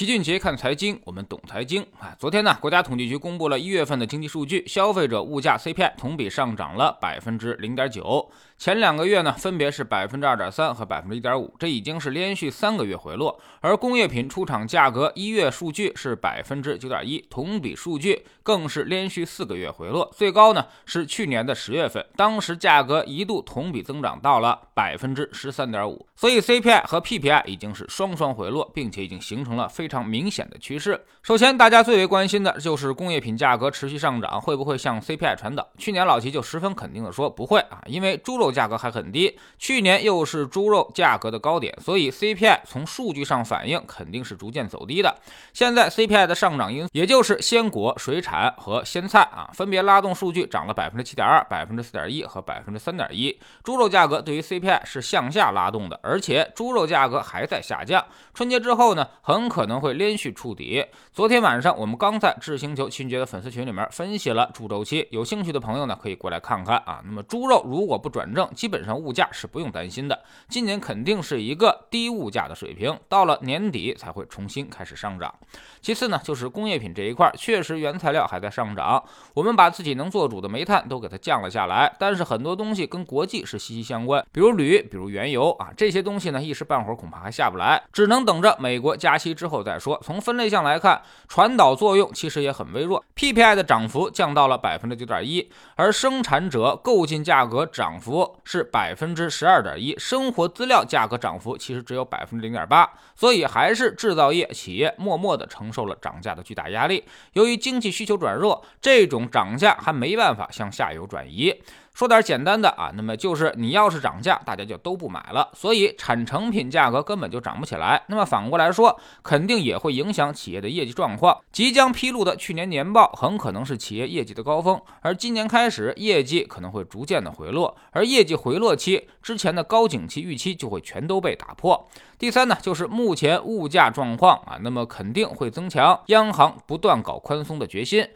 齐俊杰看财经，我们懂财经啊。昨天呢，国家统计局公布了一月份的经济数据，消费者物价 CPI 同比上涨了百分之零点九。前两个月呢，分别是百分之二点三和百分之一点五，这已经是连续三个月回落。而工业品出厂价格一月数据是百分之九点一，同比数据更是连续四个月回落，最高呢是去年的十月份，当时价格一度同比增长到了百分之十三点五。所以 CPI 和 PPI 已经是双双回落，并且已经形成了非非常明显的趋势。首先，大家最为关心的就是工业品价格持续上涨会不会向 CPI 传导？去年老齐就十分肯定的说不会啊，因为猪肉。价格还很低，去年又是猪肉价格的高点，所以 CPI 从数据上反映肯定是逐渐走低的。现在 CPI 的上涨因素，也就是鲜果、水产和鲜菜啊，分别拉动数据涨了百分之七点二、百分之四点一和百分之三点一。猪肉价格对于 CPI 是向下拉动的，而且猪肉价格还在下降。春节之后呢，很可能会连续触底。昨天晚上我们刚在智星球秦爵的粉丝群里面分析了猪周期，有兴趣的朋友呢可以过来看看啊。那么猪肉如果不转正，基本上物价是不用担心的，今年肯定是一个低物价的水平，到了年底才会重新开始上涨。其次呢，就是工业品这一块，确实原材料还在上涨，我们把自己能做主的煤炭都给它降了下来，但是很多东西跟国际是息息相关，比如铝，比如原油啊，这些东西呢一时半会儿恐怕还下不来，只能等着美国加息之后再说。从分类项来看，传导作用其实也很微弱，PPI 的涨幅降到了百分之九点一，而生产者购进价格涨幅。是百分之十二点一，生活资料价格涨幅其实只有百分之零点八，所以还是制造业企业默默地承受了涨价的巨大压力。由于经济需求转弱，这种涨价还没办法向下游转移。说点简单的啊，那么就是你要是涨价，大家就都不买了，所以产成品价格根本就涨不起来。那么反过来说，肯定也会影响企业的业绩状况。即将披露的去年年报很可能是企业业绩的高峰，而今年开始业绩可能会逐渐的回落，而业绩回落期之前的高景气预期就会全都被打破。第三呢，就是目前物价状况啊，那么肯定会增强央行不断搞宽松的决心。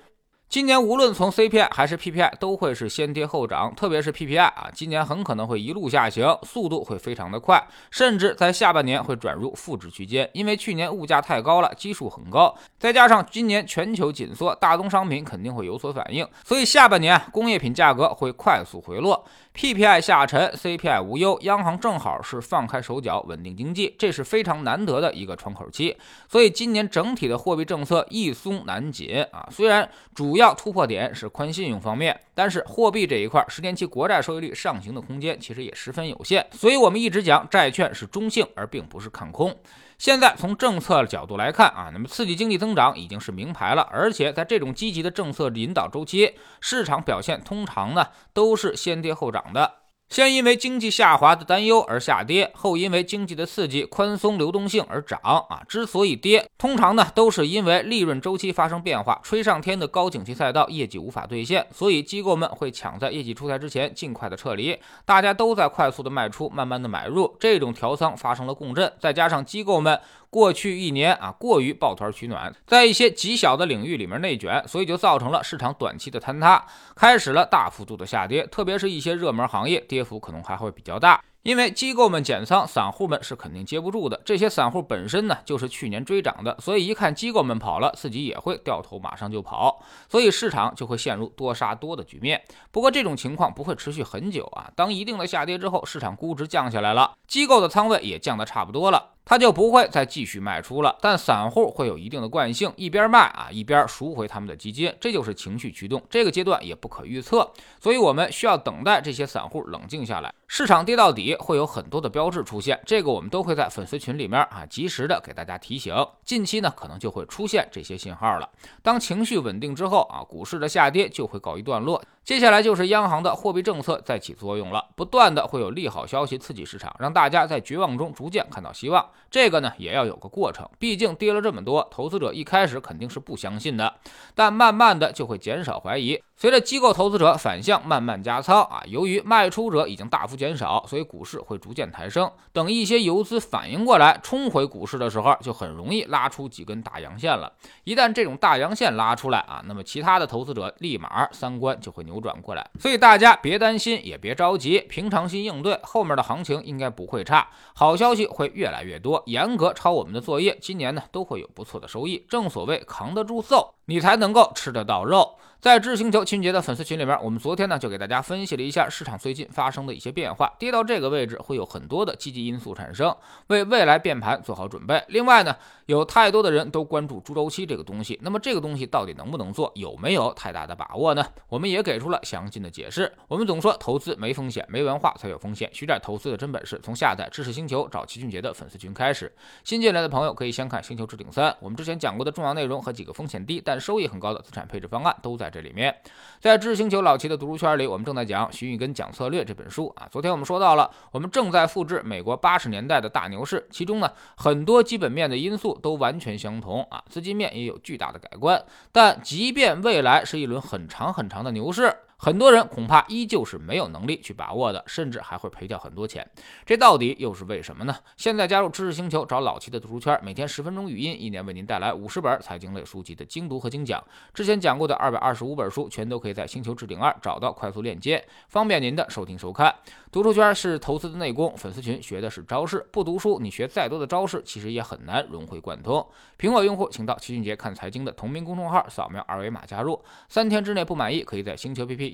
今年无论从 CPI 还是 PPI 都会是先跌后涨，特别是 PPI 啊，今年很可能会一路下行，速度会非常的快，甚至在下半年会转入负值区间。因为去年物价太高了，基数很高，再加上今年全球紧缩，大宗商品肯定会有所反应，所以下半年工业品价格会快速回落。PPI 下沉，CPI 无忧，央行正好是放开手脚稳定经济，这是非常难得的一个窗口期。所以今年整体的货币政策一松难紧啊。虽然主要要突破点是宽信用方面，但是货币这一块十年期国债收益率上行的空间其实也十分有限。所以我们一直讲债券是中性，而并不是看空。现在从政策角度来看啊，那么刺激经济增长已经是明牌了，而且在这种积极的政策引导周期，市场表现通常呢都是先跌后涨的。先因为经济下滑的担忧而下跌，后因为经济的刺激、宽松流动性而涨啊。之所以跌，通常呢都是因为利润周期发生变化，吹上天的高景气赛道业绩无法兑现，所以机构们会抢在业绩出台之前尽快的撤离。大家都在快速的卖出，慢慢的买入，这种调仓发生了共振，再加上机构们。过去一年啊，过于抱团取暖，在一些极小的领域里面内卷，所以就造成了市场短期的坍塌，开始了大幅度的下跌，特别是一些热门行业，跌幅可能还会比较大。因为机构们减仓，散户们是肯定接不住的。这些散户本身呢，就是去年追涨的，所以一看机构们跑了，自己也会掉头马上就跑，所以市场就会陷入多杀多的局面。不过这种情况不会持续很久啊，当一定的下跌之后，市场估值降下来了，机构的仓位也降得差不多了，他就不会再继续卖出了。但散户会有一定的惯性，一边卖啊，一边赎回他们的基金，这就是情绪驱动。这个阶段也不可预测，所以我们需要等待这些散户冷静下来。市场跌到底会有很多的标志出现，这个我们都会在粉丝群里面啊及时的给大家提醒。近期呢可能就会出现这些信号了。当情绪稳定之后啊，股市的下跌就会告一段落。接下来就是央行的货币政策在起作用了，不断的会有利好消息刺激市场，让大家在绝望中逐渐看到希望。这个呢也要有个过程，毕竟跌了这么多，投资者一开始肯定是不相信的，但慢慢的就会减少怀疑。随着机构投资者反向慢慢加仓啊，由于卖出者已经大幅减少，所以股市会逐渐抬升。等一些游资反应过来冲回股市的时候，就很容易拉出几根大阳线了。一旦这种大阳线拉出来啊，那么其他的投资者立马三观就会扭。转过来。所以大家别担心，也别着急，平常心应对，后面的行情应该不会差，好消息会越来越多。严格抄我们的作业，今年呢都会有不错的收益。正所谓扛得住揍，你才能够吃得到肉。在知识星球清洁的粉丝群里面，我们昨天呢就给大家分析了一下市场最近发生的一些变化，跌到这个位置会有很多的积极因素产生，为未来变盘做好准备。另外呢，有太多的人都关注猪周期这个东西，那么这个东西到底能不能做，有没有太大的把握呢？我们也给出了详尽的解释。我们总说投资没风险，没文化才有风险，学点投资的真本事，从下载知识星球找齐俊杰的粉丝群开始。新进来的朋友可以先看《星球置顶三》，我们之前讲过的重要内容和几个风险低但收益很高的资产配置方案都在。这里面，在知识星球老齐的读书圈里，我们正在讲《徐运根讲策略》这本书啊。昨天我们说到了，我们正在复制美国八十年代的大牛市，其中呢很多基本面的因素都完全相同啊，资金面也有巨大的改观。但即便未来是一轮很长很长的牛市，很多人恐怕依旧是没有能力去把握的，甚至还会赔掉很多钱。这到底又是为什么呢？现在加入知识星球，找老齐的读书圈，每天十分钟语音，一年为您带来五十本财经类书籍的精读和精讲。之前讲过的二百二十五本书，全都可以在星球置顶二找到快速链接，方便您的收听收看。读书圈是投资的内功，粉丝群学的是招式。不读书，你学再多的招式，其实也很难融会贯通。苹果用户请到齐俊杰看财经的同名公众号，扫描二维码加入。三天之内不满意，可以在星球 P P